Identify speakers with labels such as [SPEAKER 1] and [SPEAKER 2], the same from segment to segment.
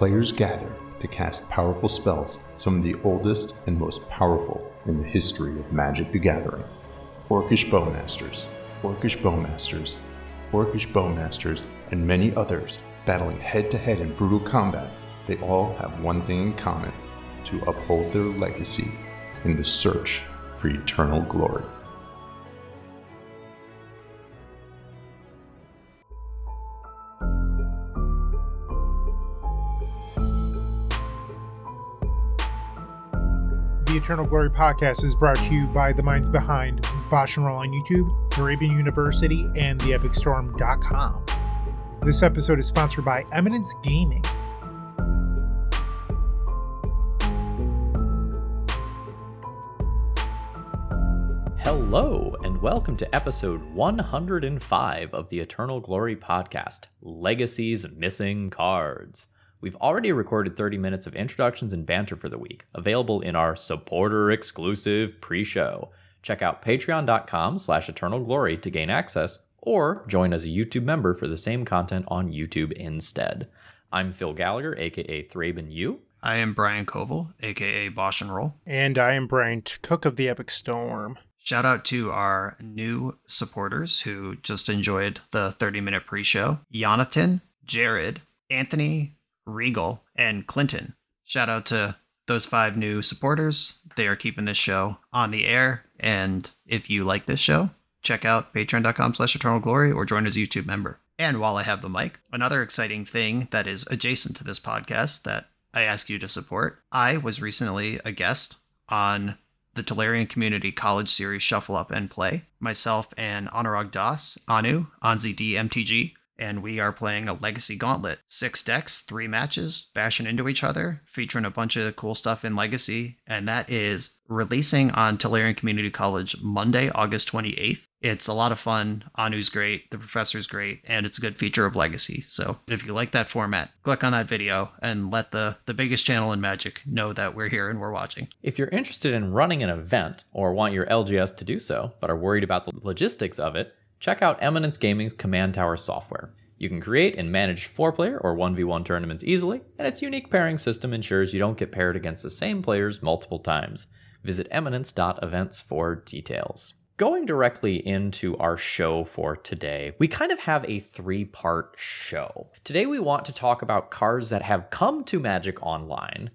[SPEAKER 1] players gather to cast powerful spells, some of the oldest and most powerful in the history of Magic the Gathering. Orcish Bowmasters, Orcish Bowmasters, Orcish Bowmasters, and many others battling head to head in brutal combat, they all have one thing in common to uphold their legacy in the search for eternal glory.
[SPEAKER 2] Eternal Glory podcast is brought to you by the minds behind Bosch and Roll on YouTube, Thraben University, and TheEpicStorm.com. This episode is sponsored by Eminence Gaming.
[SPEAKER 3] Hello, and welcome to episode 105 of the Eternal Glory podcast Legacies Missing Cards. We've already recorded 30 minutes of introductions and banter for the week, available in our supporter exclusive pre-show. Check out patreon.com slash eternal glory to gain access, or join as a YouTube member for the same content on YouTube instead. I'm Phil Gallagher, aka Thraben U.
[SPEAKER 4] I am Brian Koval, aka Bosch and Roll.
[SPEAKER 2] And I am Bryant Cook of the Epic Storm.
[SPEAKER 4] Shout out to our new supporters who just enjoyed the 30 minute pre show Jonathan, Jared, Anthony, Regal, and Clinton. Shout out to those five new supporters. They are keeping this show on the air. And if you like this show, check out patreon.com slash eternal glory or join as a YouTube member. And while I have the mic, another exciting thing that is adjacent to this podcast that I ask you to support. I was recently a guest on the Tolarian Community College Series Shuffle Up and Play. Myself and Anurag Das, Anu, Anzi D MTG, and we are playing a Legacy Gauntlet. Six decks, three matches, bashing into each other, featuring a bunch of cool stuff in Legacy, and that is releasing on Tolarian Community College Monday, August 28th. It's a lot of fun. Anu's great, the professor's great, and it's a good feature of Legacy. So if you like that format, click on that video and let the, the biggest channel in Magic know that we're here and we're watching.
[SPEAKER 3] If you're interested in running an event or want your LGS to do so, but are worried about the logistics of it, check out Eminence Gaming's Command Tower software. You can create and manage 4 player or 1v1 tournaments easily, and its unique pairing system ensures you don't get paired against the same players multiple times. Visit eminence.events for details. Going directly into our show for today, we kind of have a three part show. Today, we want to talk about cards that have come to Magic Online,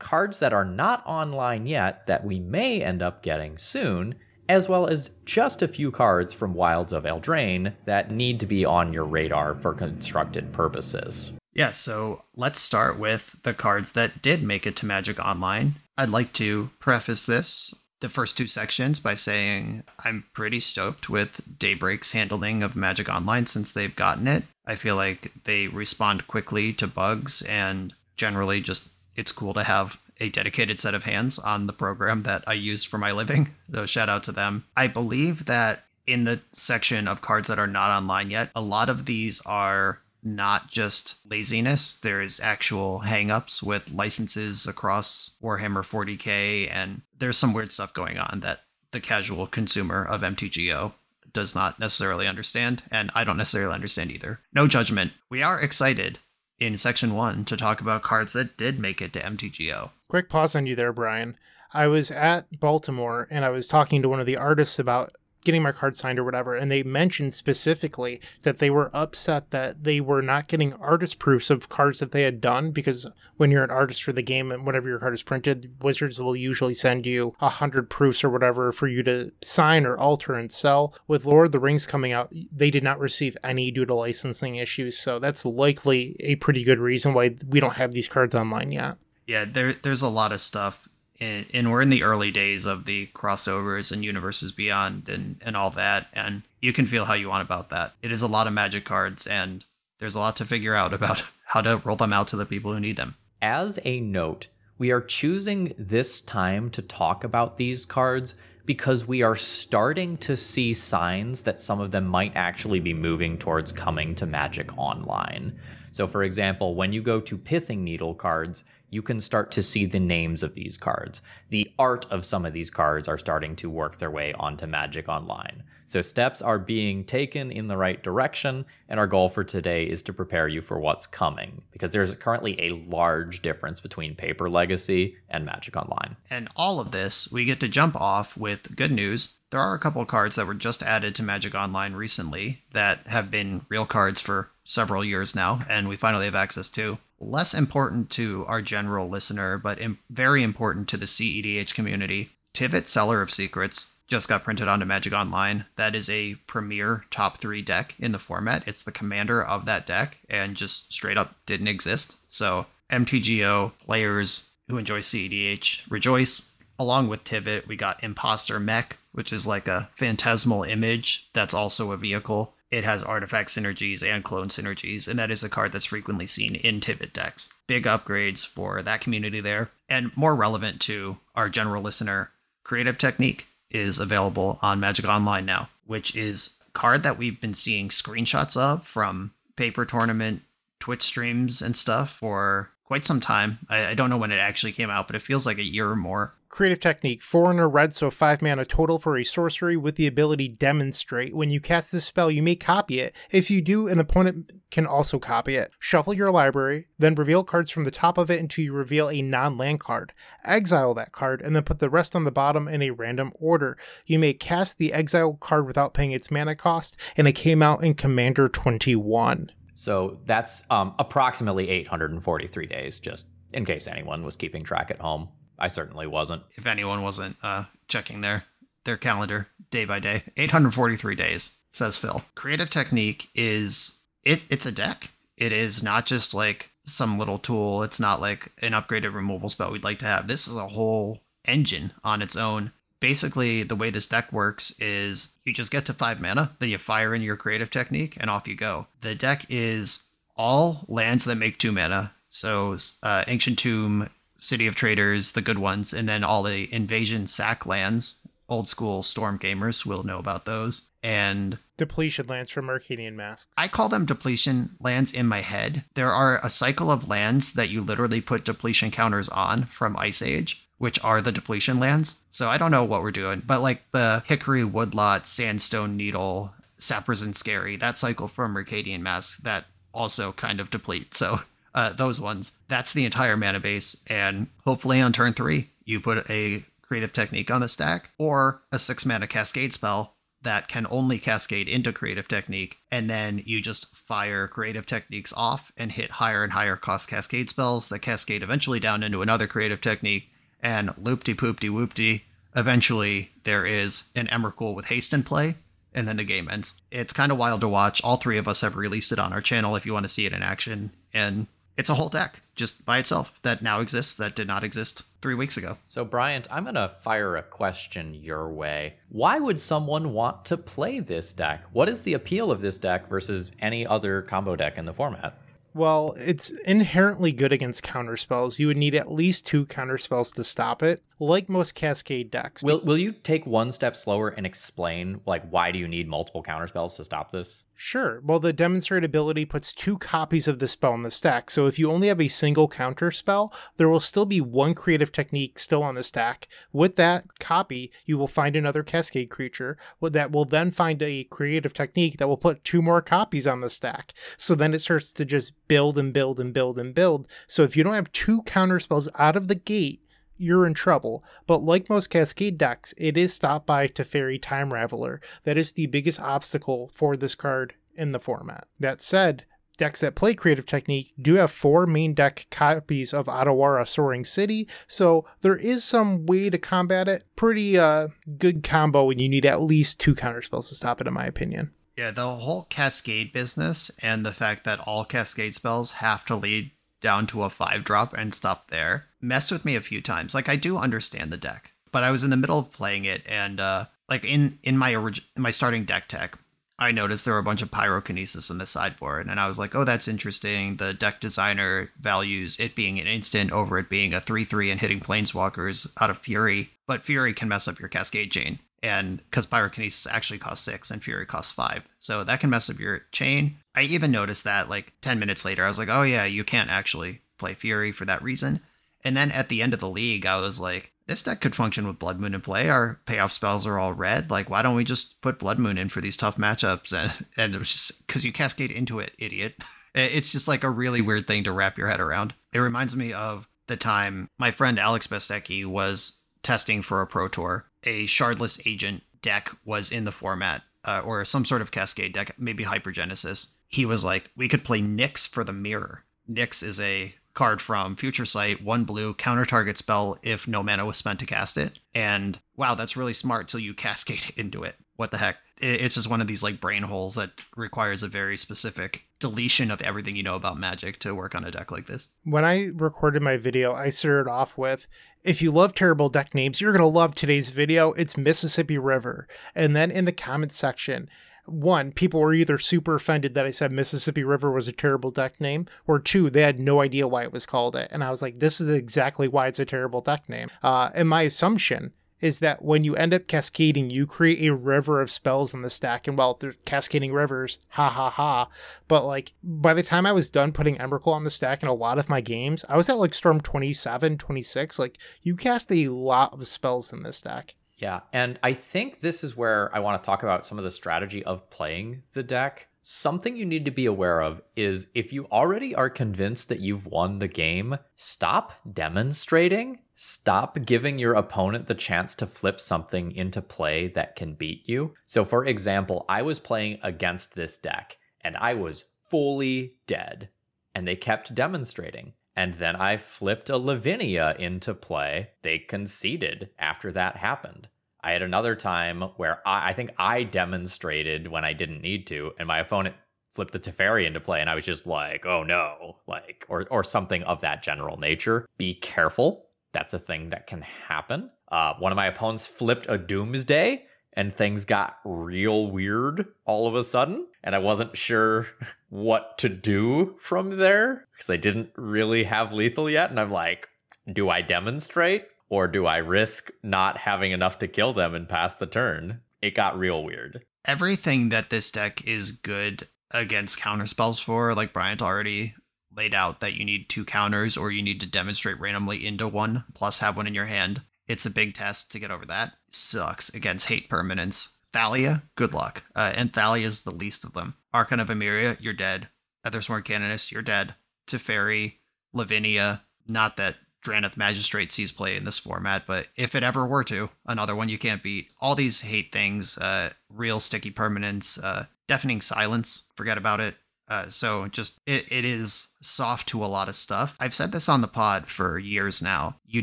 [SPEAKER 3] cards that are not online yet that we may end up getting soon, as well as just a few cards from Wilds of Eldraine that need to be on your radar for constructed purposes.
[SPEAKER 4] Yeah, so let's start with the cards that did make it to Magic Online. I'd like to preface this, the first two sections, by saying I'm pretty stoked with Daybreak's handling of Magic Online since they've gotten it. I feel like they respond quickly to bugs and generally just it's cool to have a dedicated set of hands on the program that I use for my living. So shout out to them. I believe that in the section of cards that are not online yet, a lot of these are not just laziness. There is actual hangups with licenses across Warhammer 40k, and there's some weird stuff going on that the casual consumer of MTGO does not necessarily understand, and I don't necessarily understand either. No judgment. We are excited in section one to talk about cards that did make it to MTGO.
[SPEAKER 2] Quick pause on you there, Brian. I was at Baltimore and I was talking to one of the artists about getting my card signed or whatever, and they mentioned specifically that they were upset that they were not getting artist proofs of cards that they had done because when you're an artist for the game and whenever your card is printed, Wizards will usually send you a hundred proofs or whatever for you to sign or alter and sell. With Lord of the Rings coming out, they did not receive any due to licensing issues, so that's likely a pretty good reason why we don't have these cards online yet.
[SPEAKER 4] Yeah, there there's a lot of stuff and, and we're in the early days of the crossovers and universes beyond and, and all that and you can feel how you want about that it is a lot of magic cards and there's a lot to figure out about how to roll them out to the people who need them
[SPEAKER 3] As a note, we are choosing this time to talk about these cards because we are starting to see signs that some of them might actually be moving towards coming to Magic Online. So, for example, when you go to Pithing Needle cards, you can start to see the names of these cards. The art of some of these cards are starting to work their way onto Magic Online. So steps are being taken in the right direction, and our goal for today is to prepare you for what's coming, because there's currently a large difference between Paper Legacy and Magic Online.
[SPEAKER 4] And all of this, we get to jump off with good news. There are a couple cards that were just added to Magic Online recently that have been real cards for several years now, and we finally have access to. Less important to our general listener, but Im- very important to the CEDH community. Tivit Seller of Secrets just got printed onto Magic Online. That is a premier top three deck in the format. It's the commander of that deck and just straight up didn't exist. So MTGO players who enjoy CEDH rejoice. Along with Tivit, we got Imposter Mech, which is like a phantasmal image that's also a vehicle. It has artifact synergies and clone synergies, and that is a card that's frequently seen in Tivit decks. Big upgrades for that community there. And more relevant to our general listener, Creative Technique is available on Magic Online now, which is a card that we've been seeing screenshots of from paper tournament, Twitch streams, and stuff for quite some time. I, I don't know when it actually came out, but it feels like a year or more.
[SPEAKER 2] Creative Technique, foreigner red, so 5 mana total for a sorcery with the ability Demonstrate. When you cast this spell, you may copy it. If you do, an opponent can also copy it. Shuffle your library, then reveal cards from the top of it until you reveal a non land card. Exile that card, and then put the rest on the bottom in a random order. You may cast the exiled card without paying its mana cost, and it came out in Commander 21.
[SPEAKER 3] So that's um, approximately 843 days, just in case anyone was keeping track at home. I certainly wasn't.
[SPEAKER 4] If anyone wasn't uh, checking their their calendar day by day, 843 days says Phil. Creative Technique is it. It's a deck. It is not just like some little tool. It's not like an upgraded removal spell we'd like to have. This is a whole engine on its own. Basically, the way this deck works is you just get to five mana, then you fire in your creative technique, and off you go. The deck is all lands that make two mana. So, uh, Ancient Tomb, City of Traders, the good ones, and then all the invasion sack lands. Old school Storm gamers will know about those. And
[SPEAKER 2] Depletion lands from Mercadian Masques.
[SPEAKER 4] I call them depletion lands in my head. There are a cycle of lands that you literally put depletion counters on from Ice Age, which are the depletion lands. So I don't know what we're doing, but like the Hickory Woodlot, Sandstone Needle, Saprazzan Skerry, that cycle from Mercadian Masques that also kind of deplete. So uh, those ones, that's the entire mana base. And hopefully on turn three, you put a creative technique on the stack or a six mana cascade spell that can only cascade into creative technique and then you just fire creative techniques off and hit higher and higher cost cascade spells that cascade eventually down into another creative technique and loopty poopty whoopty eventually there is an Emrakul with haste in play and then the game ends it's kind of wild to watch all three of us have released it on our channel if you want to see it in action and it's a whole deck just by itself that now exists that did not exist three weeks ago
[SPEAKER 3] So, Bryant, I'm going to fire a question your way. Why would someone want to play this deck? What is the appeal of this deck versus any other combo deck in the format?
[SPEAKER 2] Well, it's inherently good against counterspells. You would need at least two counterspells to stop it, like most Cascade decks.
[SPEAKER 3] Will Will you take one step slower and explain like why do you need multiple counterspells to stop this?
[SPEAKER 2] Sure. Well, the demonstrate ability puts two copies of the spell in the stack, so if you only have a single counter spell, there will still be one creative technique still on the stack. With that copy, you will find another cascade creature that will then find a creative technique that will put two more copies on the stack. So then it starts to just build and build and build and build. So if you don't have two counter spells out of the gate, you're in trouble. But like most Cascade decks, it is stopped by Teferi Time Raveler. That is the biggest obstacle for this card in the format. That said, decks that play Creative Technique do have four main deck copies of Otawara Soaring City, so there is some way to combat it. Pretty uh, good combo when you need at least two counterspells to stop it, in my opinion.
[SPEAKER 4] Yeah, the whole cascade business and the fact that all cascade spells have to lead down to a five drop and stop there messed with me a few times. Like I do understand the deck, but I was in the middle of playing it and uh like in in my orig- my starting deck tech, I noticed there were a bunch of pyrokinesis in the sideboard, and I was like, "Oh, that's interesting." The deck designer values it being an instant over it being a three-three and hitting planeswalkers out of Fury, but Fury can mess up your Cascade chain, and because pyrokinesis actually costs six and Fury costs five, so that can mess up your chain. I even noticed that like ten minutes later, I was like, "Oh yeah, you can't actually play Fury for that reason." And then at the end of the league, I was like, this deck could function with Blood Moon in play. Our payoff spells are all red. Like, why don't we just put Blood Moon in for these tough matchups? And and it was just because you cascade into it, idiot. It's just like a really weird thing to wrap your head around. It reminds me of the time my friend Alex Bestecki was testing for a Pro Tour. A Shardless Agent deck was in the format, uh, or some sort of Cascade deck, maybe Hypergenesis. He was like, we could play Nix for the Mirror. Nyx is a card from Future Sight, one blue, counter target spell if no mana was spent to cast it. And wow, that's really smart till you cascade into it. What the heck? It's just one of these like brain holes that requires a very specific deletion of everything you know about magic to work on a deck like this.
[SPEAKER 2] When I recorded my video, I started off with if you love terrible deck names, you're going to love today's video. It's Mississippi River. And then in the comments section, one, people were either super offended that I said Mississippi River was a terrible deck name, or two, they had no idea why it was called it. And I was like, this is exactly why it's a terrible deck name. Uh, and my assumption is that when you end up cascading, you create a river of spells in the stack. And well, they're cascading rivers, ha ha ha. But like by the time I was done putting Emrakul on the stack in a lot of my games, I was at like Storm 27, 26. Like you cast a lot of spells in this stack.
[SPEAKER 3] Yeah, and I think this is where I want to talk about some of the strategy of playing the deck. Something you need to be aware of is if you already are convinced that you've won the game, stop demonstrating stop giving your opponent the chance to flip something into play that can beat you. So, for example, I was playing against this deck and I was fully dead, and they kept demonstrating. And then I flipped a Lavinia into play. They conceded after that happened. I had another time where I, I think I demonstrated when I didn't need to, and my opponent flipped the Teferi into play, and I was just like, oh no, like, or, or something of that general nature. Be careful that's a thing that can happen. Uh, one of my opponents flipped a Doomsday and things got real weird all of a sudden. And I wasn't sure what to do from there because I didn't really have lethal yet. And I'm like, do I demonstrate or do I risk not having enough to kill them and pass the turn? It got real weird.
[SPEAKER 4] Everything that this deck is good against counter spells for, like Bryant already laid out that you need two counters or you need to demonstrate randomly into one plus have one in your hand. It's a big test to get over that. Sucks against hate permanents. Thalia, good luck. Uh, and Thalia is the least of them. Archon of Emeria, you're dead. Ethersworn Canonist, you're dead. Teferi, Lavinia, not that Drannith Magistrate sees play in this format, but if it ever were to, another one you can't beat. All these hate things, uh, real sticky permanents, uh, deafening silence, forget about it. Uh, so just it, it is soft to a lot of stuff. I've said this on the pod for years now. You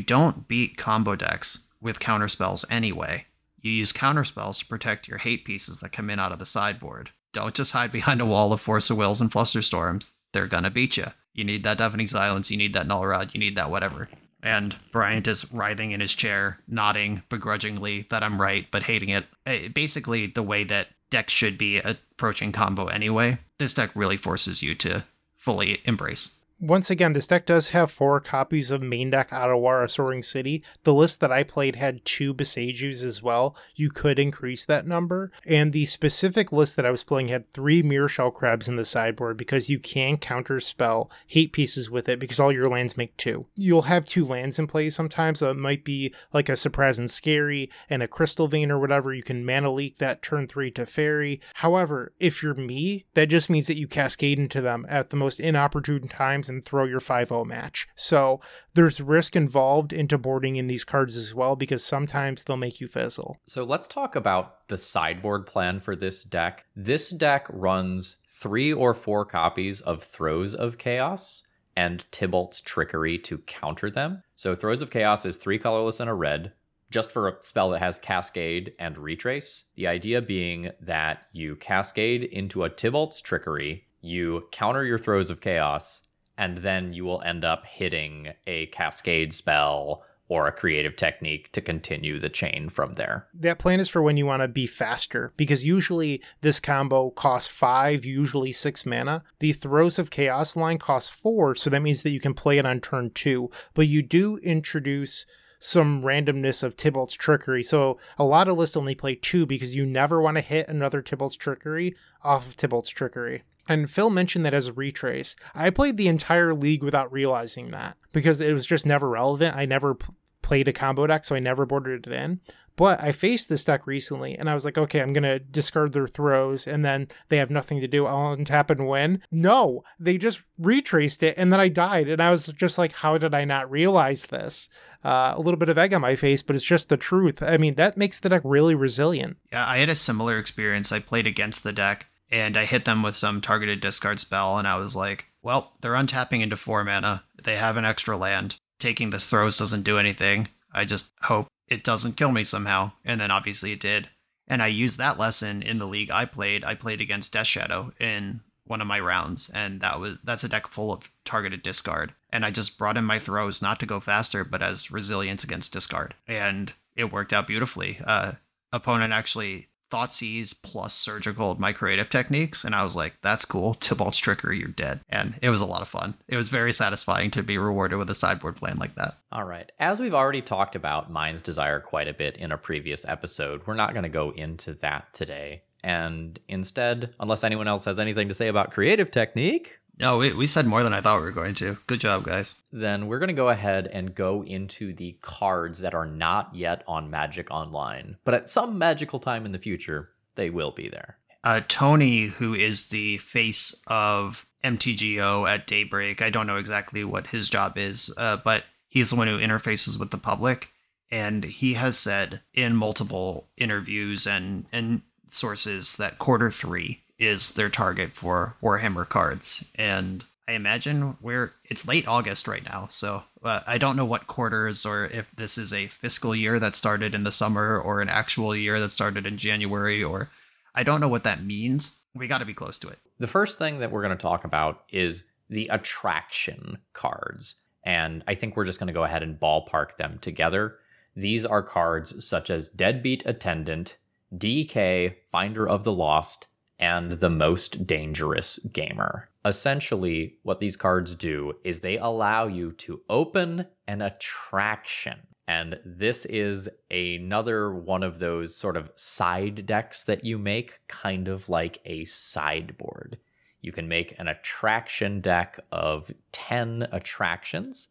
[SPEAKER 4] don't beat combo decks with counter spells anyway. You use counter spells to protect your hate pieces that come in out of the sideboard. Don't just hide behind a wall of Force of Wills and Flusterstorms. They're gonna beat you. You need that deafening silence. You need that null rod. You need that whatever. And Bryant is writhing in his chair, nodding begrudgingly that I'm right, but hating it. Uh, basically, the way that decks should be approaching combo anyway this deck really forces you to fully embrace.
[SPEAKER 2] Once again, this deck does have four copies of main deck Otawara Soaring City. The list that I played had two Boseijus as well. You could increase that number. And the specific list that I was playing had three Mirror Shell Crabs in the sideboard because you can counter spell hate pieces with it because all your lands make two. You'll have two lands in play sometimes. So it might be like a Saprazzan Skerry and a Crystal Vein or whatever. You can mana leak that turn three Teferi. However, if you're me, that just means that you cascade into them at the most inopportune times and throw your 5-0 match. So there's risk involved into boarding in these cards as well because sometimes they'll make you fizzle.
[SPEAKER 3] So let's talk about the sideboard plan for this deck. This deck runs three or four copies of Throes of Chaos and Tibalt's Trickery to counter them. So Throes of Chaos is three colorless and a red just for a spell that has Cascade and Retrace. The idea being that you cascade into a Tibalt's Trickery, you counter your Throes of Chaos, and then you will end up hitting a cascade spell or a creative technique to continue the chain from there.
[SPEAKER 2] That plan is for when you want to be faster, because usually this combo costs five, usually six mana. The Throes of Chaos line costs four, so that means that you can play it on turn two, but you do introduce some randomness of Tibalt's trickery. So a lot of lists only play two because you never want to hit another Tibalt's trickery off of Tibalt's trickery. And Phil mentioned that as a retrace. I played the entire league without realizing that because it was just never relevant. I never p- played a combo deck, so I never boarded it in. But I faced this deck recently and I was like, okay, I'm going to discard their throws and then they have nothing to do. I'll untap and win. No, they just retraced it and then I died. And I was just like, how did I not realize this? Uh, a little bit of egg on my face, but it's just the truth. I mean, that makes the deck really resilient.
[SPEAKER 4] Yeah, I had a similar experience. I played against the deck and I hit them with some targeted discard spell and I was like, well, they're untapping into four mana. They have an extra land. Taking this throws doesn't do anything. I just hope it doesn't kill me somehow. And then obviously it did. And I used that lesson in the league I played. I played against Death Shadow in one of my rounds, and that was that's a deck full of targeted discard. And I just brought in my throws not to go faster, but as resilience against discard. And it worked out beautifully. Uh opponent actually Thoughtseize plus surgical my creative techniques and i was like that's cool. Tibalt's trickery you're dead. And it was a lot of fun. It was very satisfying to be rewarded with a sideboard plan like that.
[SPEAKER 3] All right. As we've already talked about mind's desire quite a bit in a previous episode we're not going to go into that today. And instead unless anyone else has anything to say about creative technique
[SPEAKER 4] no, we, we said more than I thought we were going to. Good job, guys.
[SPEAKER 3] Then we're going to go ahead and go into the cards that are not yet on Magic Online, but at some magical time in the future, they will be there.
[SPEAKER 4] Uh, Tony, who is the face of MTGO at Daybreak, I don't know exactly what his job is, uh, but he's the one who interfaces with the public. And he has said in multiple interviews and, and sources that quarter three is their target for Warhammer cards. And I imagine we're it's late August right now, so uh, I don't know what quarters or if this is a fiscal year that started in the summer or an actual year that started in January or I don't know what that means. We got to be close to it.
[SPEAKER 3] The first thing that we're going to talk about is the attraction cards. And I think we're just going to go ahead and ballpark them together. These are cards such as Deadbeat Attendant, DK, Finder of the Lost, and the most dangerous gamer. Essentially, what these cards do is they allow you to open an attraction. And this is another one of those sort of side decks that you make, kind of like a sideboard. You can make an attraction deck of 10 attractions,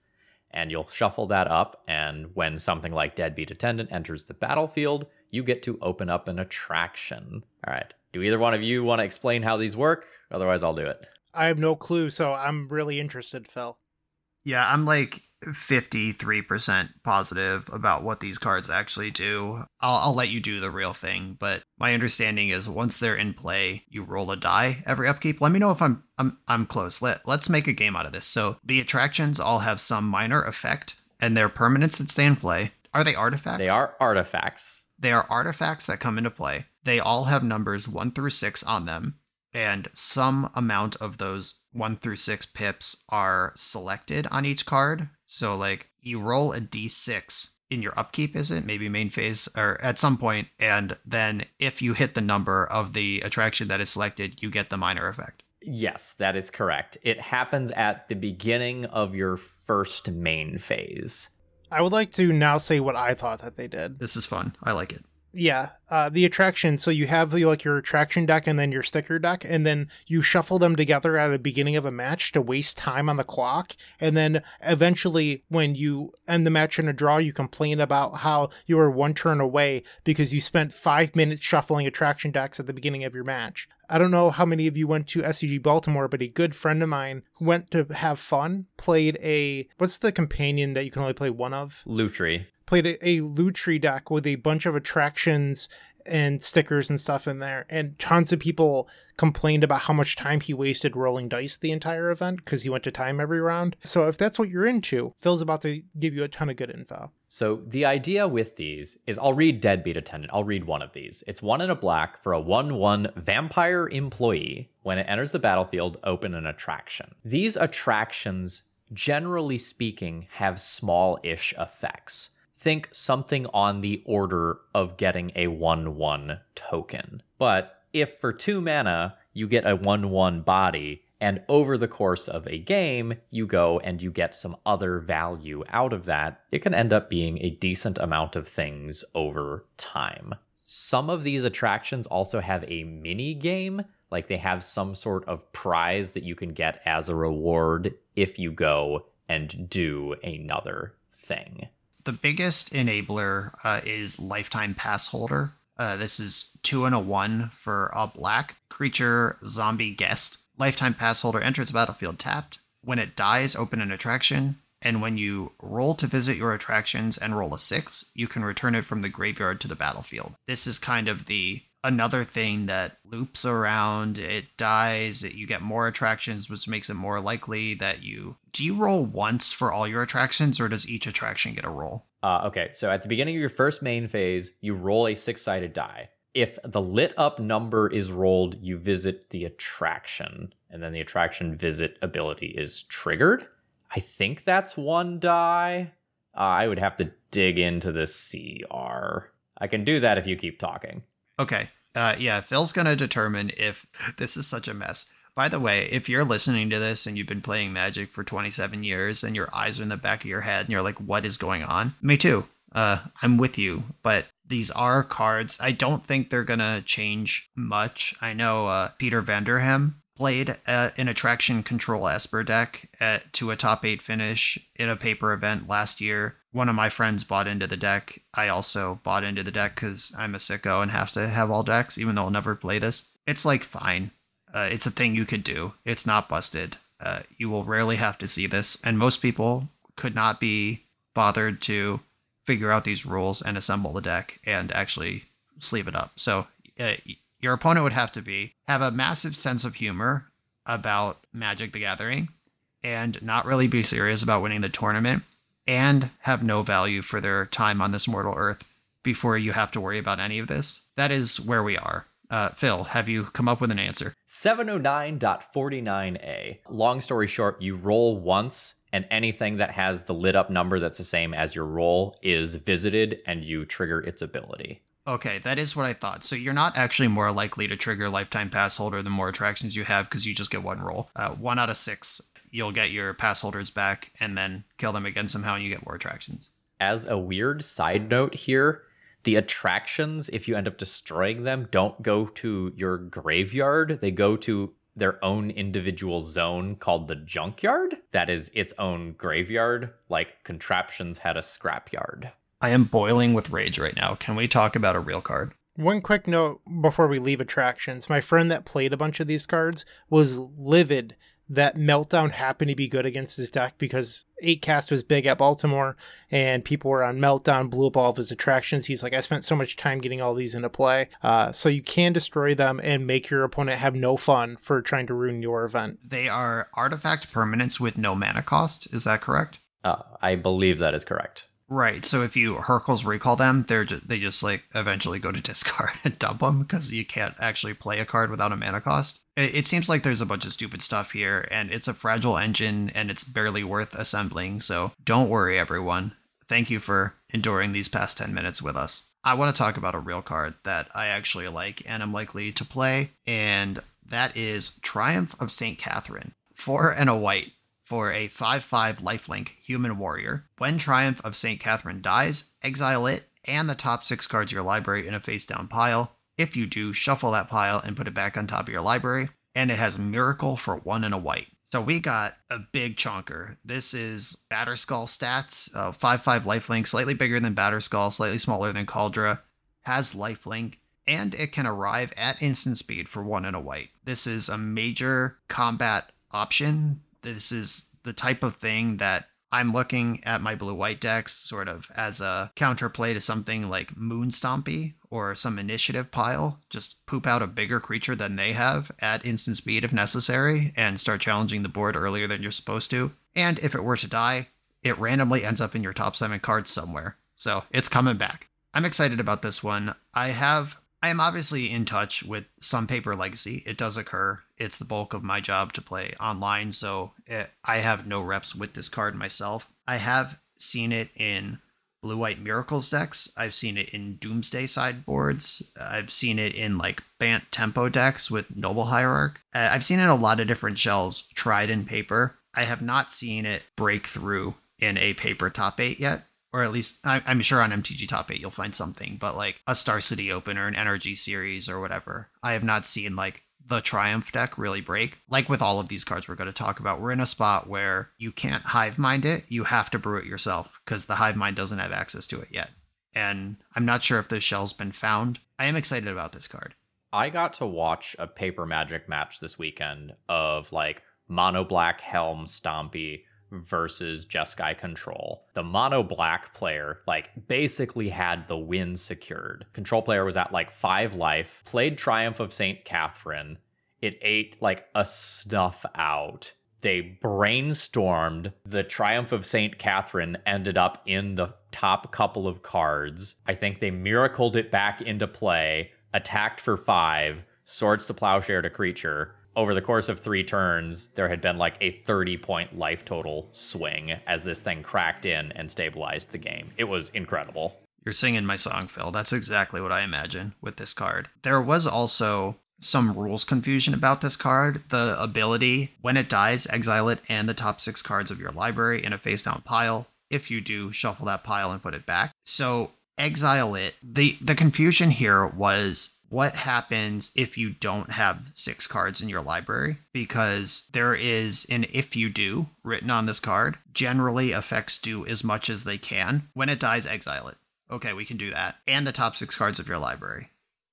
[SPEAKER 3] and you'll shuffle that up. And when something like Deadbeat Attendant enters the battlefield, you get to open up an attraction. All right. Do either one of you want to explain how these work? Otherwise, I'll do it.
[SPEAKER 2] I have no clue, so I'm really interested, Phil.
[SPEAKER 4] Yeah, I'm like 53% positive about what these cards actually do. I'll, I'll let you do the real thing, but my understanding is once they're in play, you roll a die every upkeep. Let me know if I'm I'm I'm close. Let let's make a game out of this. So the attractions all have some minor effect, and they're permanents that stay in play. Are they artifacts?
[SPEAKER 3] They are artifacts.
[SPEAKER 4] They are artifacts that come into play. They all have numbers 1 through 6 on them, and some amount of those 1 through 6 pips are selected on each card. So, like, you roll a d6 in your upkeep, is it? Maybe main phase or at some point, and then if you hit the number of the attraction that is selected, you get the minor effect.
[SPEAKER 3] Yes, that is correct. It happens at the beginning of your first main phase.
[SPEAKER 2] I would like to now say what I thought that they did.
[SPEAKER 4] This is fun. I like it.
[SPEAKER 2] Yeah, uh, the attraction. So you have like your attraction deck and then your sticker deck, and then you shuffle them together at the beginning of a match to waste time on the clock. And then eventually, when you end the match in a draw, you complain about how you were one turn away because you spent five minutes shuffling attraction decks at the beginning of your match. I don't know how many of you went to SCG Baltimore, but a good friend of mine who went to have fun played a what's the companion that you can only play one of?
[SPEAKER 3] Lutri
[SPEAKER 2] played a, a Lutri deck with a bunch of attractions and stickers and stuff in there. And tons of people complained about how much time he wasted rolling dice the entire event because he went to time every round. So if that's what you're into, Phil's about to give you a ton of good info.
[SPEAKER 3] So the idea with these is I'll read Deadbeat Attendant. I'll read one of these. It's one in a black for a 1 1 vampire employee. When it enters the battlefield, open an attraction. These attractions, generally speaking, have small ish effects think something on the order of getting a 1 1 token. But if for two mana you get a 1 1 body, and over the course of a game, you go and you get some other value out of that, it can end up being a decent amount of things over time. Some of these attractions also have a mini game like they have some sort of prize that you can get as a reward if you go and do another thing.
[SPEAKER 4] The biggest enabler uh, is lifetime pass holder. Uh, this is two and a one for a black creature zombie guest. Lifetime pass holder enters battlefield tapped. When it dies, open an attraction. And when you roll to visit your attractions and roll a six, you can return it from the graveyard to the battlefield. This is kind of the another thing that loops around it dies it, you get more attractions which makes it more likely that you do you roll once for all your attractions or does each attraction get a roll
[SPEAKER 3] Uh, okay, so at the beginning of your first main phase, you roll a six sided die. If the lit up number is rolled, you visit the attraction, and then the attraction visit ability is triggered. I think that's one die. Uh, I would have to dig into the CR. I can do that if you keep talking.
[SPEAKER 4] Okay uh, yeah phil's gonna determine if this is such a mess. By the way if you're listening to this and you've been playing magic for 27 years and your eyes are in the back of your head and you're like what is going on? Me too. Uh, i'm with you but these are cards. I don't think they're gonna change much. I know uh, peter vanderham played an attraction control esper deck at, to a top eight finish in a paper event last year. One of my friends bought into the deck. I also bought into the deck because i'm a sicko and have to have all decks even though i'll never play this. It's like fine. Uh, it's a thing you could do. It's not busted. Uh, you will rarely have to see this. And most people could not be bothered to figure out these rules and assemble the deck and actually sleeve it up. So uh, your opponent would have to be have a massive sense of humor about Magic the Gathering and not really be serious about winning the tournament and have no value for their time on this mortal earth before you have to worry about any of this. That is where we are. Uh, Phil, have you come up with an answer?
[SPEAKER 3] 709.49a. Long story short, you roll once, and anything that has the lit up number that's the same as your roll is visited, and you trigger its ability.
[SPEAKER 4] Okay, that is what I thought. So you're not actually more likely to trigger lifetime pass holder the more attractions you have because you just get one roll. Uh, one out of six, you'll get your pass holders back and then kill them again somehow and you get more attractions.
[SPEAKER 3] As a weird side note here, the attractions, if you end up destroying them, don't go to your graveyard. They go to their own individual zone called the junkyard. That is its own graveyard, like contraptions had a scrapyard.
[SPEAKER 4] I am boiling with rage right now. Can we talk about a real card?
[SPEAKER 2] One quick note before we leave attractions. My friend that played a bunch of these cards was livid that Meltdown happened to be good against his deck because 8cast was big at Baltimore and people were on Meltdown, blew up all of his attractions. He's like, I spent so much time getting all these into play. Uh, so you can destroy them and make your opponent have no fun for trying to ruin your event.
[SPEAKER 4] They are artifact permanents with no mana cost. Is that correct?
[SPEAKER 3] Uh, I believe that is correct.
[SPEAKER 4] Right. So if you Hurkyl's Recall them, they're just, they just like eventually go to discard and dump them because you can't actually play a card without a mana cost. It, it seems like there's a bunch of stupid stuff here, and it's a fragile engine, and it's barely worth assembling. So don't worry, everyone. Thank you for enduring these past ten minutes with us. I want to talk about a real card that I actually like and am likely to play, and that is Triumph of Saint Catherine. Four and a white for a 5 5 lifelink human warrior. When Triumph of St. Catherine dies, exile it and the top six cards of your library in a face down pile. If you do, shuffle that pile and put it back on top of your library. And it has Miracle for one and a white. So we got a big chunker. This is Batterskull stats, uh, 5 5 lifelink, slightly bigger than Batterskull, slightly smaller than Kaldra, has lifelink, and it can arrive at instant speed for one and a white. This is a major combat option this is the type of thing that I'm looking at my blue white decks sort of as a counterplay to something like Moon Stompy or some initiative pile. Just poop out a bigger creature than they have at instant speed if necessary and start challenging the board earlier than you're supposed to. And if it were to die, it randomly ends up in your top seven cards somewhere. So it's coming back. I'm excited about this one. I have I am obviously in touch with some paper legacy. It does occur. It's the bulk of my job to play online, so it, I have no reps with this card myself. I have seen it in blue white miracles decks. I've seen it in doomsday sideboards. I've seen it in like Bant tempo decks with noble hierarch. Uh, I've seen it in a lot of different shells tried in paper. I have not seen it break through in a paper top eight yet or at least I, am sure on MTG Top 8 you'll find something, but like a Star City Open or an NRG series or whatever. I have not seen like the Triumph deck really break. Like with all of these cards we're going to talk about, we're in a spot where you can't hive mind it. You have to brew it yourself because the hive mind doesn't have access to it yet. And I'm not sure if the shell's been found. I am excited about this card.
[SPEAKER 3] I got to watch a paper magic match this weekend of like mono black helm stompy versus Jeskai control. The mono black player like basically had the win secured. Control player was at like 5 life, played Triumph of St. Catherine. It ate like a snuff out. They brainstormed. The Triumph of St. Catherine ended up in the top couple of cards. I think they miracled it back into play, attacked for 5, swords to plowshare to creature, over the course of three turns, there had been like a 30 point life total swing as this thing cracked in and stabilized the game. It was incredible.
[SPEAKER 4] You're singing my song, Phil. That's exactly what I imagine with this card. There was also some rules confusion about this card. The ability, when it dies, exile it and the top six cards of your library in a face down pile. If you do, shuffle that pile and put it back. So exile it. The the confusion here was what happens if you don't have six cards in your library because there is an if you do written on this card. Generally, effects do as much as they can. When it dies, exile it. Okay, we can do that. And the top six cards of your library.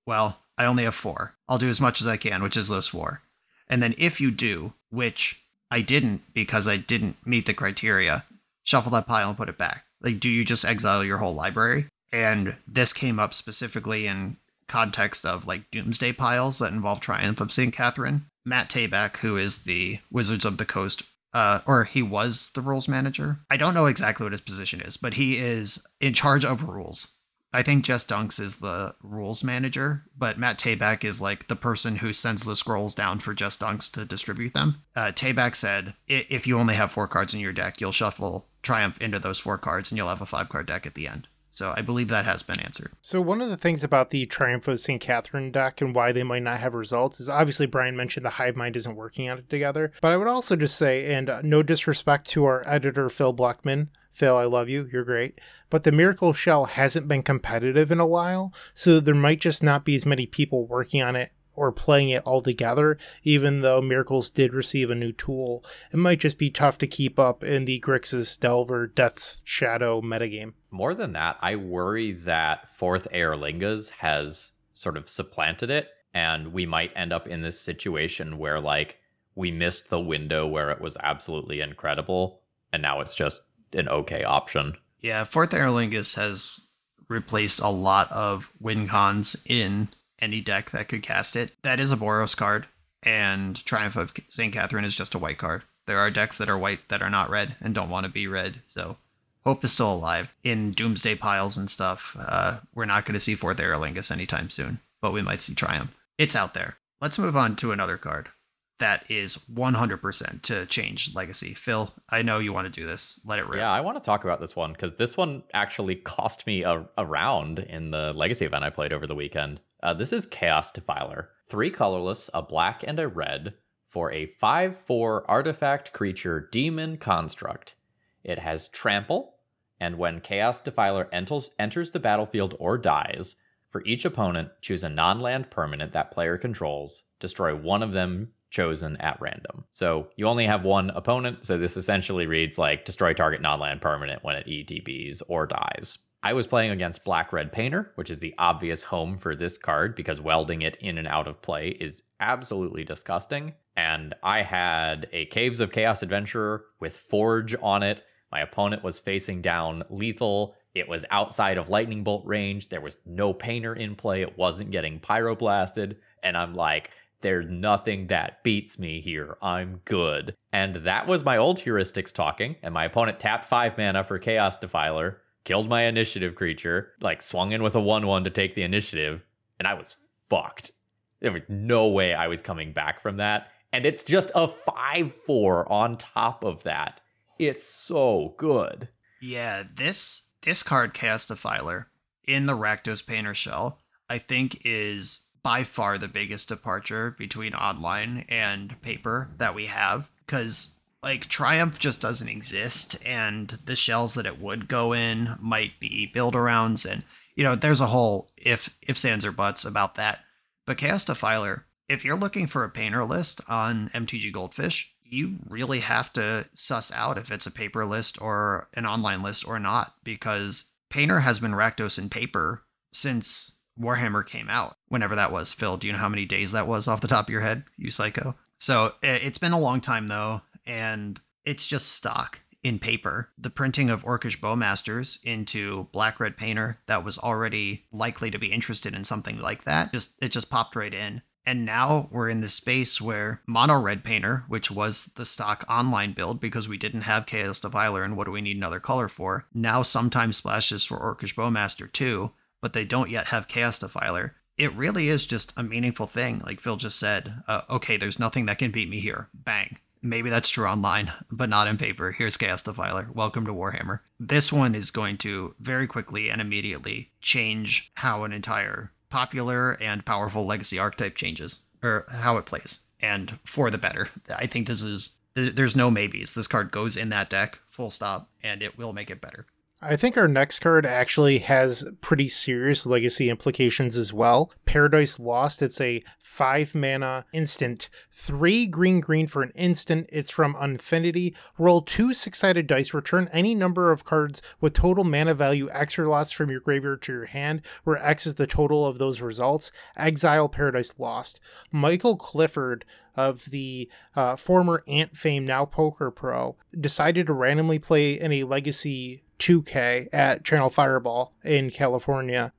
[SPEAKER 4] Well, I only have four. I'll do as much as I can, which is those four. And then if you do, which I didn't because I didn't meet the criteria, shuffle that pile and put it back. Like, do you just exile your whole library? And this came up specifically in context of like doomsday piles that involve Triumph of St. Catherine. Matt Tabak, who is the Wizards of the Coast, uh, or he was the rules manager. I don't know exactly what his position is, but he is in charge of rules. I think Jess Dunks is the rules manager, but Matt Tabak is like the person who sends the scrolls down for Jess Dunks to distribute them. Uh, Tabak said, if you only have four cards in your deck, you'll shuffle Triumph into those four cards and you'll have a five card deck at the end. So I believe that has been answered.
[SPEAKER 2] So one of the things about the Triumph of St. Catherine deck and why they might not have results is obviously Brian mentioned the hive mind isn't working on it together. But I would also just say, and uh, no disrespect to our editor Phil Blackman, Phil, I love you. You're great. But the Miracle Shell hasn't been competitive in a while, so there might just not be as many people working on it or playing it all together, even though Miracles did receive a new tool. It might just be tough to keep up in the Grixis Delver Death Shadow metagame.
[SPEAKER 3] More than that, I worry that Forth Eorlingas has sort of supplanted it, and we might end up in this situation where, like, we missed the window where it was absolutely incredible, and now it's just an okay option.
[SPEAKER 4] Yeah, Forth Eorlingas has replaced a lot of win cons in any deck that could cast it. That is a Boros card, and Triumph of St. Catherine is just a white card. There are decks that are white that are not red and don't want to be red, so Hope is still alive. In Doomsday piles and stuff, uh, we're not going to see Forth Eorlingas anytime soon, but we might see Triumph. It's out there. Let's move on to another card that is 100% to change Legacy. Phil, I know you want to do this. Let it rip.
[SPEAKER 3] Yeah, I want to talk about this one because this one actually cost me a, a round in the Legacy event I played over the weekend. Uh, this is Chaos Defiler. Three colorless, a black and a red, for a 5 4 artifact creature demon construct. It has trample, and when Chaos Defiler enters, enters the battlefield or dies, for each opponent, choose a non land permanent that player controls, destroy one of them chosen at random. So you only have one opponent, so this essentially reads like destroy target non land permanent when it ETBs or dies. I was playing against Black Red Painter, which is the obvious home for this card because welding it in and out of play is absolutely disgusting. And I had a Caves of Chaos Adventurer with Forge on it. My opponent was facing down lethal. It was outside of lightning bolt range. There was no painter in play. It wasn't getting pyroblasted. And I'm like, there's nothing that beats me here. I'm good. And that was my old heuristics talking. And my opponent tapped five mana for Chaos Defiler killed my initiative creature, like swung in with a 1 1 to take the initiative, and I was fucked. There was no way I was coming back from that. And it's just a 5 4 on top of that. It's so good.
[SPEAKER 4] Yeah, this this card Chaos Defiler in the Rakdos Painter shell, I think is by far the biggest departure between online and paper that we have. Because like Triumph just doesn't exist, and the shells that it would go in might be build arounds, and you know there's a whole if ifs ands or buts about that. But Chaos Defiler If you're looking for a painter list on MTG Goldfish, you really have to suss out if it's a paper list or an online list or not, because Painter has been Rakdos in paper since Warhammer came out, whenever that was. Phil, do you know how many days that was off the top of your head, you psycho? So eh, it's been a long time though, and it's just stock in paper. The printing of Orcish Bowmasters into Black Red Painter that was already likely to be interested in something like that, just it just popped right in. And now we're in this space where Mono Red Painter, which was the stock online build because we didn't have Chaos Defiler and what do we need another color for, now sometimes splashes for Orcish Bowmaster too, but they don't yet have Chaos Defiler. It really is just a meaningful thing, like Phil just said. Uh, okay, there's nothing that can beat me here. Bang. Maybe that's true online, but not in paper. Here's Chaos Defiler. Welcome to Warhammer. This one is going to very quickly and immediately change how an entire popular and powerful legacy archetype changes or how it plays and for the better. I think this is there's no maybes. This card goes in that deck, full stop, and it will make it better.
[SPEAKER 2] I think our next card actually has pretty serious legacy implications as well. Paradise Lost, it's a five mana instant, three green green for an instant. It's from Unfinity. Roll two six sided dice, return any number of cards with total mana value X or less from your graveyard to your hand, where X is the total of those results. Exile Paradise Lost. Michael Clifford of the uh, former Ant fame, now Poker Pro, decided to randomly play in a legacy 2K at Channel Fireball in California.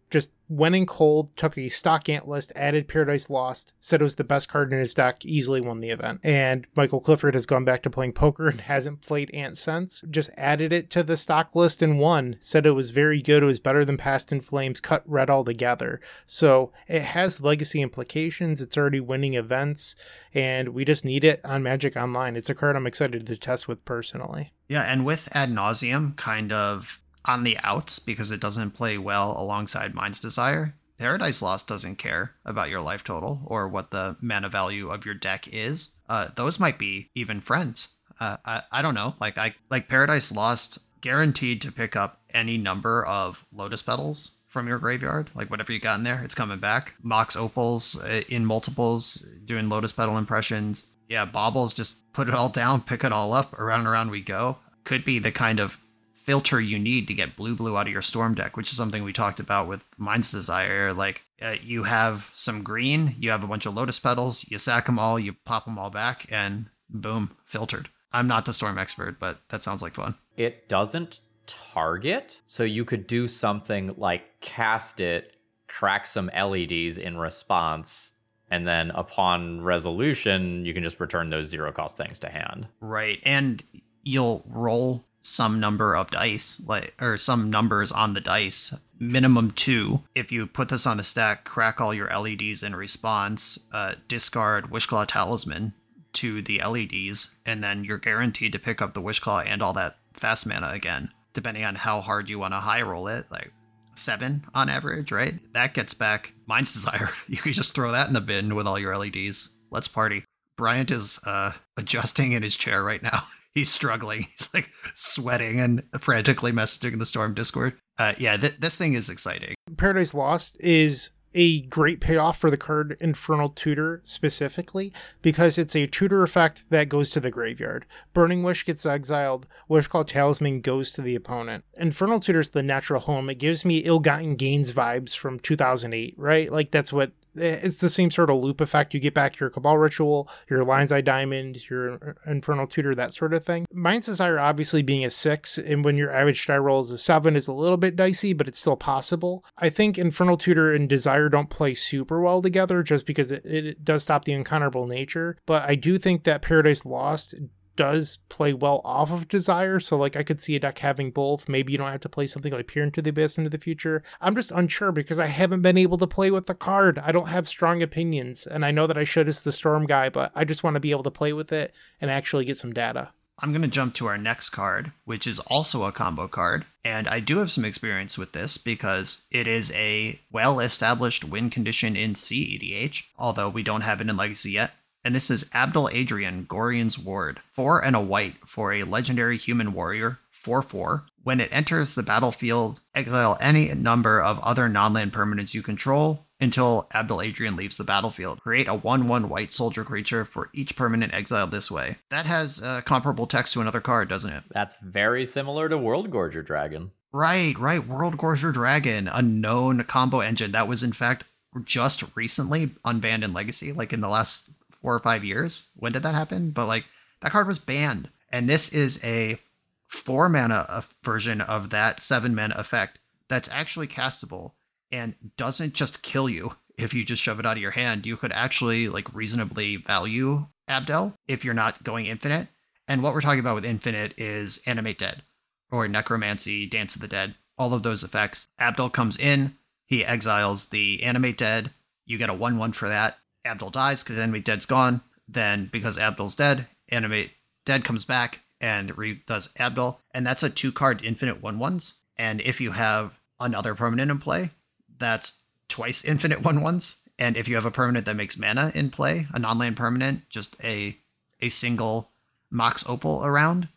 [SPEAKER 2] Went in cold, took a stock ant list, added Paradise Lost, said it was the best card in his deck, easily won the event. And Michael Clifford has gone back to playing poker and hasn't played ant since. Just added it to the stock list and won. Said it was very good. It was better than Past in Flames, cut red altogether. So it has legacy implications. It's already winning events, and we just need it on Magic Online. It's a card I'm excited to test with personally.
[SPEAKER 4] Yeah, and with Ad Nauseam kind of on the outs because it doesn't play well alongside Mind's Desire. Paradise Lost doesn't care about your life total or what the mana value of your deck is. Uh, those might be even friends. Uh, I, I don't know. Like I like Paradise Lost guaranteed to pick up any number of Lotus Petals from your graveyard. Like whatever you got in there, it's coming back. Mox Opals uh, in multiples, doing Lotus Petal impressions. Yeah, Baubles just put it all down, pick it all up, around and around we go. Could be the kind of filter you need to get blue blue out of your storm deck, which is something we talked about with Mind's Desire. Like uh, you have some green, you have a bunch of lotus petals, you sack them all, you pop them all back, and boom, filtered. I'm not the storm expert, but that sounds like fun.
[SPEAKER 3] It doesn't target, so you could do something like cast it, crack some LEDs in response, and then upon resolution, you can just return those zero cost things to hand.
[SPEAKER 4] Right. And you'll roll some number of dice, like or some numbers on the dice, minimum two. If you put this on the stack, crack all your LEDs in response, uh, discard Wishclaw Talisman to the LEDs, and then you're guaranteed to pick up the Wishclaw and all that fast mana again, depending on how hard you want to high roll it. Like seven on average, right? That gets back Mind's Desire. You can just throw that in the bin with all your LEDs. Let's party. Bryant is uh, adjusting in his chair right now. he's struggling. He's like sweating and frantically messaging the Storm Discord. Uh, yeah, th- this thing is exciting.
[SPEAKER 2] Paradise Lost is a great payoff for the card Infernal Tutor specifically because it's a tutor effect that goes to the graveyard. Burning Wish gets exiled, Wishclaw Talisman goes to the opponent. Infernal Tutor is the natural home. It gives me ill gotten gains vibes from 2008, right? Like that's what Eh, it's the same sort of loop effect. You get back your Cabal Ritual, your Lion's Eye Diamond, your uh, Infernal Tutor, that sort of thing. Mind's Desire obviously being a six, and when your average die roll is a seven, is a little bit dicey, but it's still possible. I think Infernal Tutor and Desire don't play super well together just because it, it does stop the uncounterable nature. But I do think that Paradise Lost does play well off of Desire. So, like, I could see a deck having both. Maybe you don't have to play something like Peer into the Abyss into the future. I'm just unsure because I haven't been able to play with the card. I don't have strong opinions, and I know that I should as the Storm guy, but I just want to be able to play with it and actually get some data.
[SPEAKER 4] I'm going to jump to our next card, which is also a combo card. And I do have some experience with this because it is a well established win condition in CEDH, although we don't have it in Legacy yet and this is Abdel Adrian, Gorion's Ward. Four and a white for a legendary human warrior, 4 4. When it enters the battlefield, exile any number of other non land permanents you control, until Abdel Adrian leaves the battlefield. Create a 1 1 white soldier creature for each permanent exiled this way. That has uh, comparable text to another card, doesn't it?
[SPEAKER 3] That's very similar to Worldgorger Dragon.
[SPEAKER 4] Right, right. Worldgorger Dragon, a known combo engine that was, in fact, just recently unbanned in Legacy, like in the last four or five years. When did that happen? But like that card was banned. And this is a four mana uh, version of that seven mana effect that's actually castable and doesn't just kill you if you just shove it out of your hand. You could actually like reasonably value Abdel if you're not going infinite. And what we're talking about with infinite is Animate Dead or Necromancy, Dance of the Dead, all of those effects. Abdel comes in, he exiles the Animate Dead. You get a 1 1 for that. Abdel dies because Animate Dead's gone. Then, because Abdel's dead, Animate Dead comes back and redoes Abdel, And that's a two card infinite 1 1s. And if you have another permanent in play, that's twice infinite 1 1s. And if you have a permanent that makes mana in play, a non land permanent, just a a single Mox Opal around,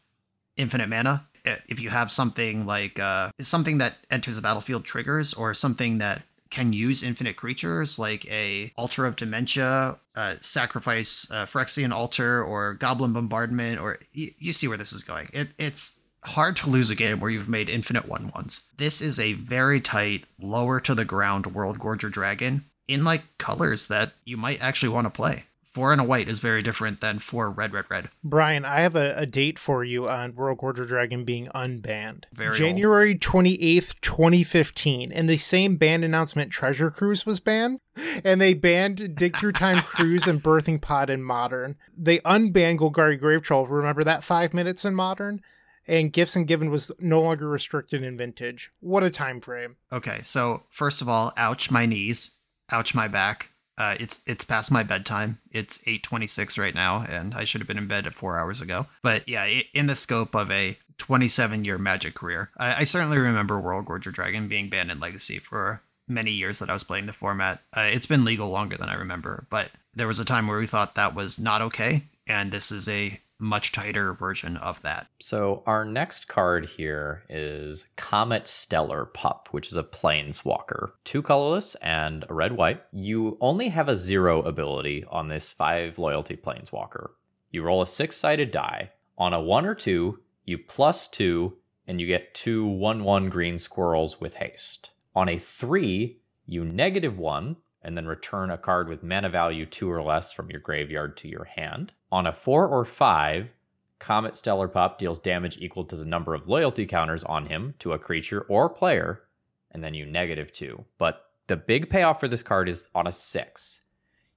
[SPEAKER 4] infinite mana. If you have something like uh, something that enters the battlefield triggers, or something that can use infinite creatures like a Altar of Dementia, uh, Sacrifice uh, Phyrexian Altar, or Goblin Bombardment, or y- you see where this is going. It, it's hard to lose a game where you've made infinite one ones. This is a very tight, lower to the ground Worldgorger Dragon in like colors that you might actually want to play four and a white is very different than four red, red, red.
[SPEAKER 2] Brian, I have a, a date for you on Worldgorger Dragon being unbanned.
[SPEAKER 4] Very
[SPEAKER 2] January twenty eighth, twenty fifteen, and the same band announcement, Treasure Cruise was banned, and they banned Dig Through Time Cruise and Birthing Pod in Modern. They unbanned Golgari Grave Troll. Remember that five minutes in Modern? and Gifts Ungiven was no longer restricted in Vintage. What a time frame.
[SPEAKER 4] Okay, so first of all, ouch my knees, ouch my back. Uh, it's it's past my bedtime. It's 8:26 right now, and I should have been in bed at four hours ago. But yeah, in the scope of a 27 year Magic career, I, I certainly remember World Gorger Dragon being banned in Legacy for many years that I was playing the format. Uh, it's been legal longer than I remember, but there was a time where we thought that was not okay, and this is a much tighter version of that.
[SPEAKER 3] So our next card here is Comet Stellar Pup, which is a planeswalker. Two colorless and a red white. You only have a zero ability on this five loyalty planeswalker. You roll a six sided die. On a one or two, you plus two, and you get two one one green squirrels with haste. On a three, you negative one, and then return a card with mana value two or less from your graveyard to your hand. On a four or five, Comet Stellar Pup deals damage equal to the number of loyalty counters on him to a creature or player, and then you negative two. But the big payoff for this card is on a six.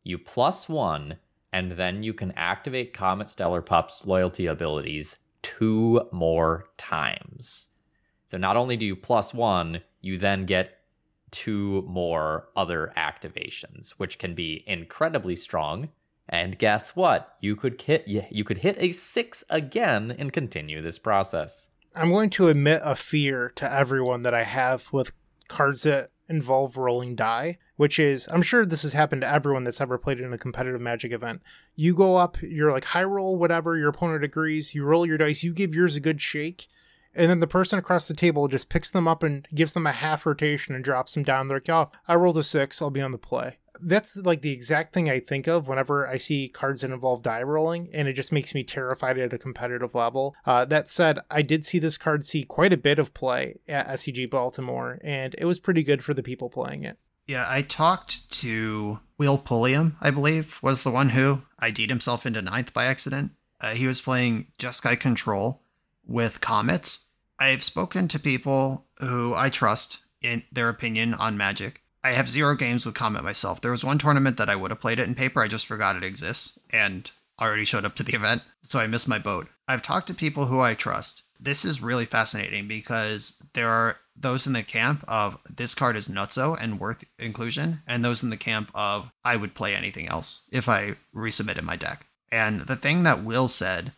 [SPEAKER 3] You plus one, and then you can activate Comet Stellar Pup's loyalty abilities two more times. So not only do you plus one, you then get two more other activations, which can be incredibly strong. And guess what? You could hit you could hit a six again and continue this process.
[SPEAKER 2] I'm going to admit a fear to everyone that I have with cards that involve rolling die, which is I'm sure this has happened to everyone that's ever played in a competitive magic event. You go up, you're like high roll, whatever, your opponent agrees, you roll your dice, you give yours a good shake, and then the person across the table just picks them up and gives them a half rotation and drops them down. They're like, oh, I rolled a six, I'll be on the play. That's like the exact thing I think of whenever I see cards that involve die rolling, and it just makes me terrified at a competitive level. Uh, that said, I did see this card see quite a bit of play at SCG Baltimore, and it was pretty good for the people playing it.
[SPEAKER 4] Yeah, I talked to Will Pulliam, I believe, was the one who ID'd himself into ninth by accident. Uh, he was playing Jeskai Control, with comets. I've spoken to people who I trust in their opinion on Magic. I have zero games with Comet myself. There was one tournament that I would have played it in paper. I just forgot it exists and already showed up to the event, so I missed my boat. I've talked to people who I trust. This is really fascinating because there are those in the camp of this card is nutso and worth inclusion, and those in the camp of I would play anything else if I resubmitted my deck. And the thing that Will said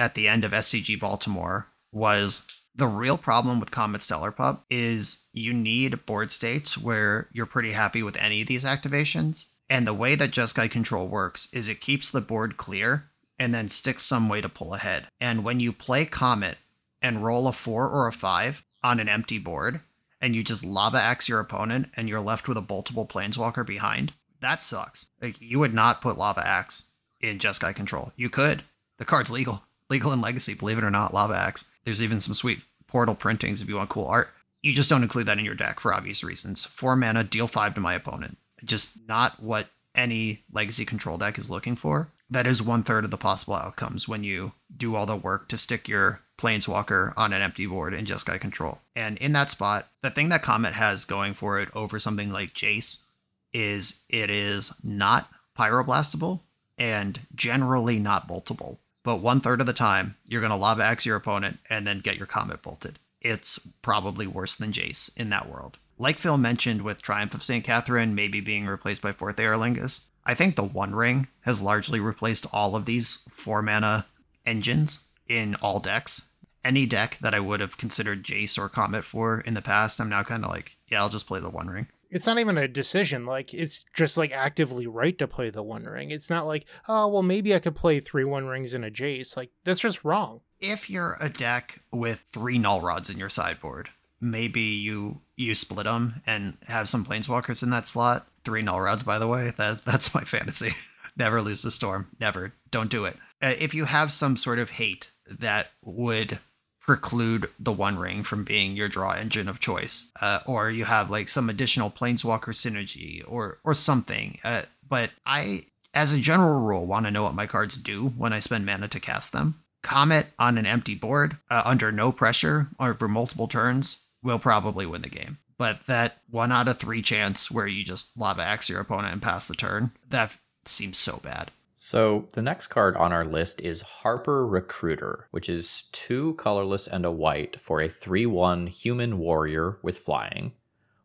[SPEAKER 4] at the end of SCG Baltimore was the real problem with Comet Stellar Pup is you need board states where you're pretty happy with any of these activations. And the way that Jeskai Control works is it keeps the board clear and then sticks some way to pull ahead. And when you play Comet and roll a four or a five on an empty board, and you just lava axe your opponent and you're left with a boltable planeswalker behind, that sucks. Like you would not put lava axe in Jeskai control. You could. The card's legal. Legal in legacy, believe it or not, lava axe. There's even some sweet portal printings if you want cool art. You just don't include that in your deck for obvious reasons. Four mana, deal five to my opponent. Just not what any legacy control deck is looking for. That is one third of the possible outcomes when you do all the work to stick your planeswalker on an empty board in Jeskai control. And in that spot, the thing that Comet has going for it over something like Jace is it is not pyroblastable and generally not boltable. But one third of the time, you're going to lava axe your opponent and then get your comet bolted. It's probably worse than Jace in that world. Like Phil mentioned with Triumph of St. Katherine maybe being replaced by Forth Eorlingas, I think the One Ring has largely replaced all of these four mana engines in all decks. Any deck that I would have considered Jace or Comet for in the past, I'm now kind of like, yeah, I'll just play the One Ring
[SPEAKER 2] it's not even a decision. Like it's just like actively right to play the one ring. It's not like, oh well maybe I could play three one rings in a Jace. Like that's just wrong.
[SPEAKER 4] If you're a deck with three null rods in your sideboard, maybe you you split them and have some planeswalkers in that slot. Three null rods, by the way. That that's my fantasy. Never lose the storm. Never. Don't do it. Uh, if you have some sort of hate that would preclude the One Ring from being your draw engine of choice, uh, or you have like some additional Planeswalker synergy or or something. Uh, but I, as a general rule, want to know what my cards do when I spend mana to cast them. Comet on an empty board uh, under no pressure or for multiple turns will probably win the game. But that one out of three chance where you just lava axe your opponent and pass the turn, that seems so bad.
[SPEAKER 3] So the next card on our list is Harper Recruiter, which is two colorless and a white for a 3 1 human warrior with flying.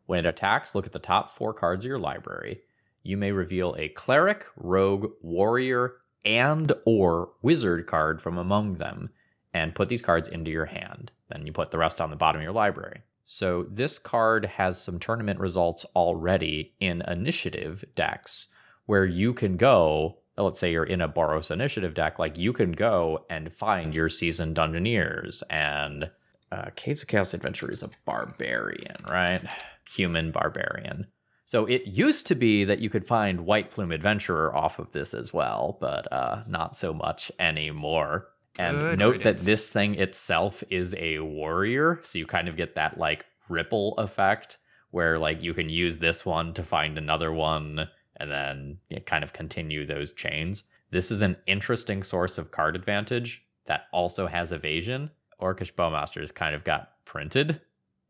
[SPEAKER 3] When it attacks, look at the top four cards of your library. You may reveal a cleric, rogue, warrior, and or wizard card from among them and put these cards into your hand. Then you put the rest on the bottom of your library. So this card has some tournament results already in initiative decks where you can go let's say you're in a Boros initiative deck, like you can go and find your seasoned dungeoneers and uh, Caves of Chaos Adventure is a barbarian, right? Human barbarian. So it used to be that you could find White Plume Adventurer off of this as well, but uh, not so much anymore. And Good note riddance. that this thing itself is a warrior, so you kind of get that like ripple effect where like you can use this one to find another one and then you know, kind of continue those chains. This is an interesting source of card advantage that also has evasion. Orcish Bowmasters kind of got printed.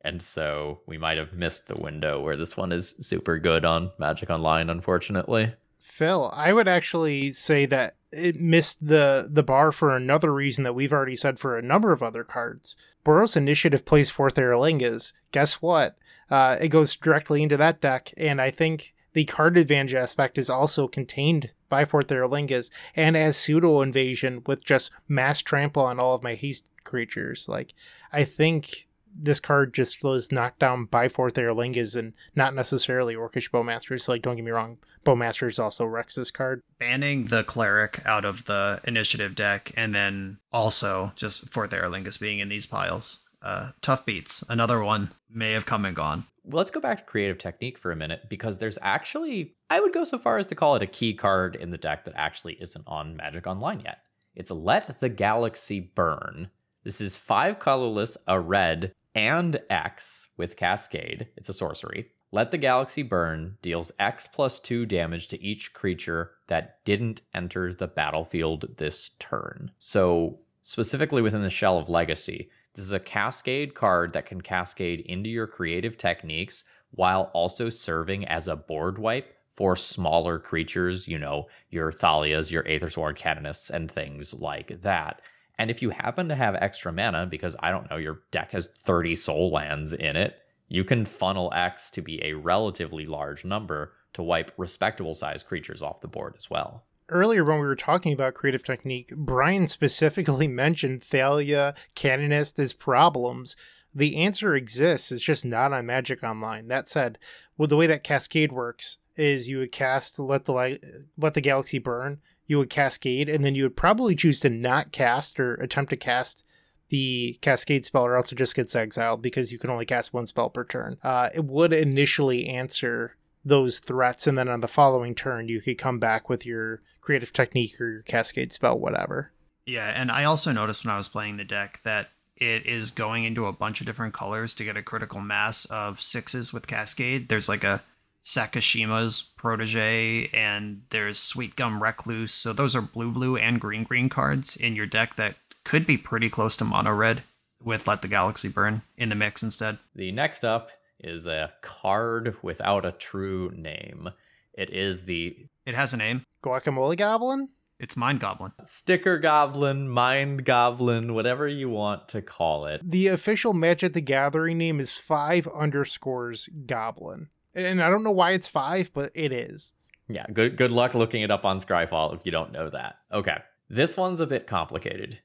[SPEAKER 3] And so we might have missed the window where this one is super good on Magic Online, unfortunately.
[SPEAKER 2] Phil, I would actually say that it missed the the bar for another reason that we've already said for a number of other cards. Boros Initiative plays Forth Eorlingas. Guess what? Uh, it goes directly into that deck, and I think the card advantage aspect is also contained by Forth Eorlingas and as pseudo invasion with just mass trample on all of my haste creatures. Like, I think this card just was knocked down by Forth Eorlingas and not necessarily Orcish Bowmasters. Like, don't get me wrong, Bowmasters also wrecks this card.
[SPEAKER 4] Banning the Cleric out of the initiative deck and then also just Forth Eorlingas being in these piles. Uh, tough beats. Another one may have come and gone
[SPEAKER 3] let's go back to creative technique for a minute because there's actually, I would go so far as to call it a key card in the deck that actually isn't on Magic Online yet. It's Let the Galaxy Burn. This is five colorless, a red, and X with Cascade. It's a sorcery. Let the Galaxy Burn deals X plus 2 damage to each creature that didn't enter the battlefield this turn. So, specifically within the shell of Legacy, this is a cascade card that can cascade into your creative techniques while also serving as a board wipe for smaller creatures, you know, your Thalias, your Aethersworn Canonists, and things like that. And if you happen to have extra mana, because I don't know, your deck has 30 Sol lands in it, you can funnel X to be a relatively large number to wipe respectable sized creatures off the board as well
[SPEAKER 2] earlier when we were talking about creative technique, Brian specifically mentioned Thalia, Canonist as problems. The answer exists, it's just not on Magic Online. That said, well, the way that Cascade works is you would cast let the light, let the galaxy burn, you would cascade, and then you would probably choose to not cast or attempt to cast the cascade spell or else it just gets exiled because you can only cast one spell per turn. Uh, it would initially answer those threats, and then on the following turn, you could come back with your creative technique or your cascade spell, whatever.
[SPEAKER 4] Yeah, and I also noticed when I was playing the deck that it is going into a bunch of different colors to get a critical mass of sixes with Cascade. There's like a Sakashima's protege, and there's Sweet Gum Recluse. So those are blue blue and green green cards in your deck that could be pretty close to mono red with Let the Galaxy Burn in the mix instead.
[SPEAKER 3] The next up is a card without a true name. It is the
[SPEAKER 4] It has a name.
[SPEAKER 2] Guacamole Goblin?
[SPEAKER 4] It's Mind Goblin.
[SPEAKER 3] Sticker Goblin, Mind Goblin, whatever you want to call it.
[SPEAKER 2] The official Magic the Gathering name is five underscores Goblin. And I don't know why it's five, but it is.
[SPEAKER 3] Yeah, good good luck looking it up on Scryfall if you don't know that. Okay. This one's a bit complicated.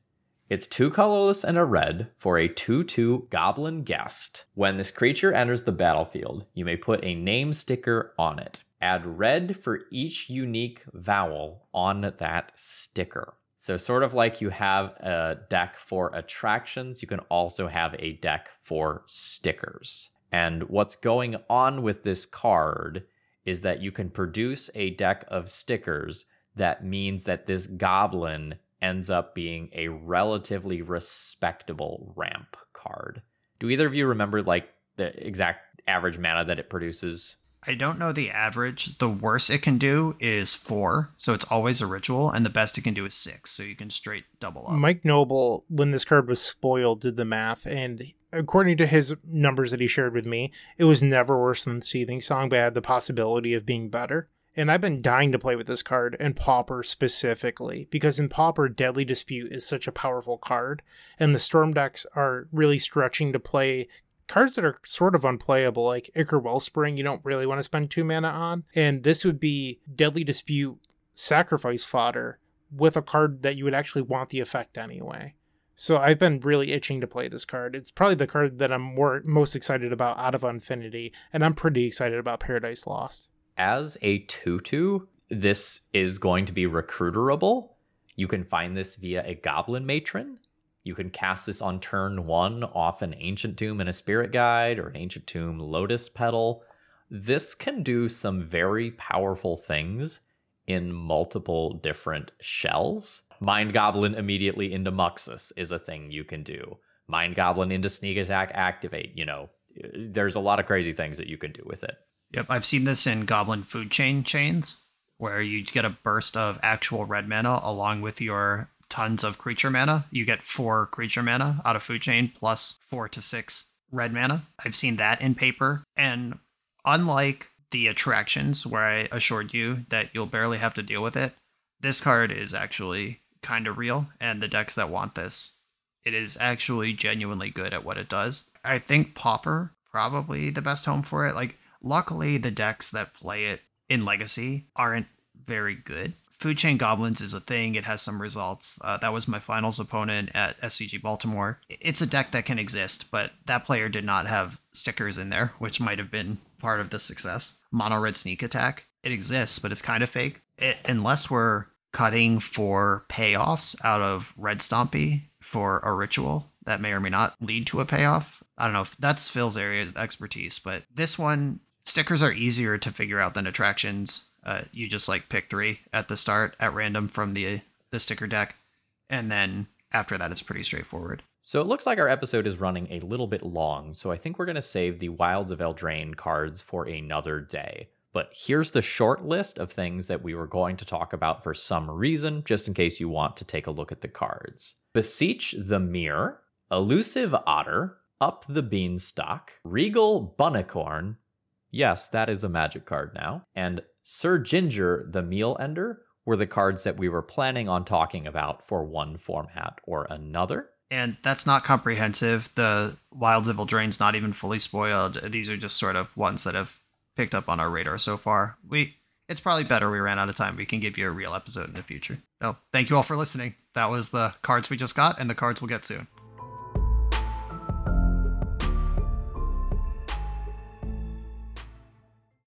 [SPEAKER 3] It's two colorless and a red for a 2 2 Goblin Guest. When this creature enters the battlefield, you may put a name sticker on it. Add red for each unique vowel on that sticker. So, sort of like you have a deck for attractions, you can also have a deck for stickers. And what's going on with this card is that you can produce a deck of stickers that means that this goblin ends up being a relatively respectable ramp card. Do either of you remember like the exact average mana that it produces?
[SPEAKER 4] I don't know the average. The worst it can do is four, so it's always a ritual, and the best it can do is six, so you can straight double up.
[SPEAKER 2] Mike Noble, when this card was spoiled, did the math, and according to his numbers that he shared with me, it was never worse than Seething Song, but had the possibility of being better. And I've been dying to play with this card, and Pauper specifically, because in Pauper, Deadly Dispute is such a powerful card, and the Storm decks are really stretching to play cards that are sort of unplayable, like Ichor Wellspring, you don't really want to spend two mana on. And this would be Deadly Dispute sacrifice fodder with a card that you would actually want the effect anyway. So I've been really itching to play this card. It's probably the card that I'm more most excited about out of Unfinity, and I'm pretty excited about Paradise Lost.
[SPEAKER 3] As a 2 2, this is going to be recruiterable. You can find this via a Goblin Matron. You can cast this on turn one off an Ancient Tomb and a Spirit Guide or an Ancient Tomb Lotus Petal. This can do some very powerful things in multiple different shells. Mind Goblin immediately into Muxus is a thing you can do. Mind Goblin into Sneak Attack Activate. You know, there's a lot of crazy things that you can do with it.
[SPEAKER 4] Yep, I've seen this in Goblin Food Chain chains, where you get a burst of actual red mana along with your tons of creature mana. You get four creature mana out of Food Chain plus four to six red mana. I've seen that in paper. And unlike the attractions, where I assured you that you'll barely have to deal with it, this card is actually kind of real. And the decks that want this, it is actually genuinely good at what it does. I think Pauper probably the best home for it. Like, luckily, the decks that play it in Legacy aren't very good. Food Chain Goblins is a thing. It has some results. Uh, that was my finals opponent at SCG Baltimore. It's a deck that can exist, but that player did not have stickers in there, which might have been part of the success. Mono Red Sneak Attack. It exists, but it's kind of fake. It, unless we're cutting for payoffs out of Red Stompy for a ritual that may or may not lead to a payoff. I don't know if that's Phil's area of expertise, but this one, stickers are easier to figure out than attractions. Uh, you just like pick three at the start at random from the the sticker deck, and then after that, it's pretty straightforward.
[SPEAKER 3] So it looks like our episode is running a little bit long, so I think we're going to save the Wilds of Eldraine cards for another day. But here's the short list of things that we were going to talk about for some reason, just in case you want to take a look at the cards. Beseech the Mirror, Elusive Otter, Up the Beanstalk, Regal Bunnicorn. Yes, that is a magic card now. And Sir Ginger the Meal Ender were the cards that we were planning on talking about for one format or another.
[SPEAKER 4] And that's not comprehensive. The Wilds of Eldraine's not even fully spoiled. These are just sort of ones that have picked up on our radar so far. We it's probably better we ran out of time. We can give you a real episode in the future. So thank you all for listening. That was the cards we just got and the cards we'll get soon.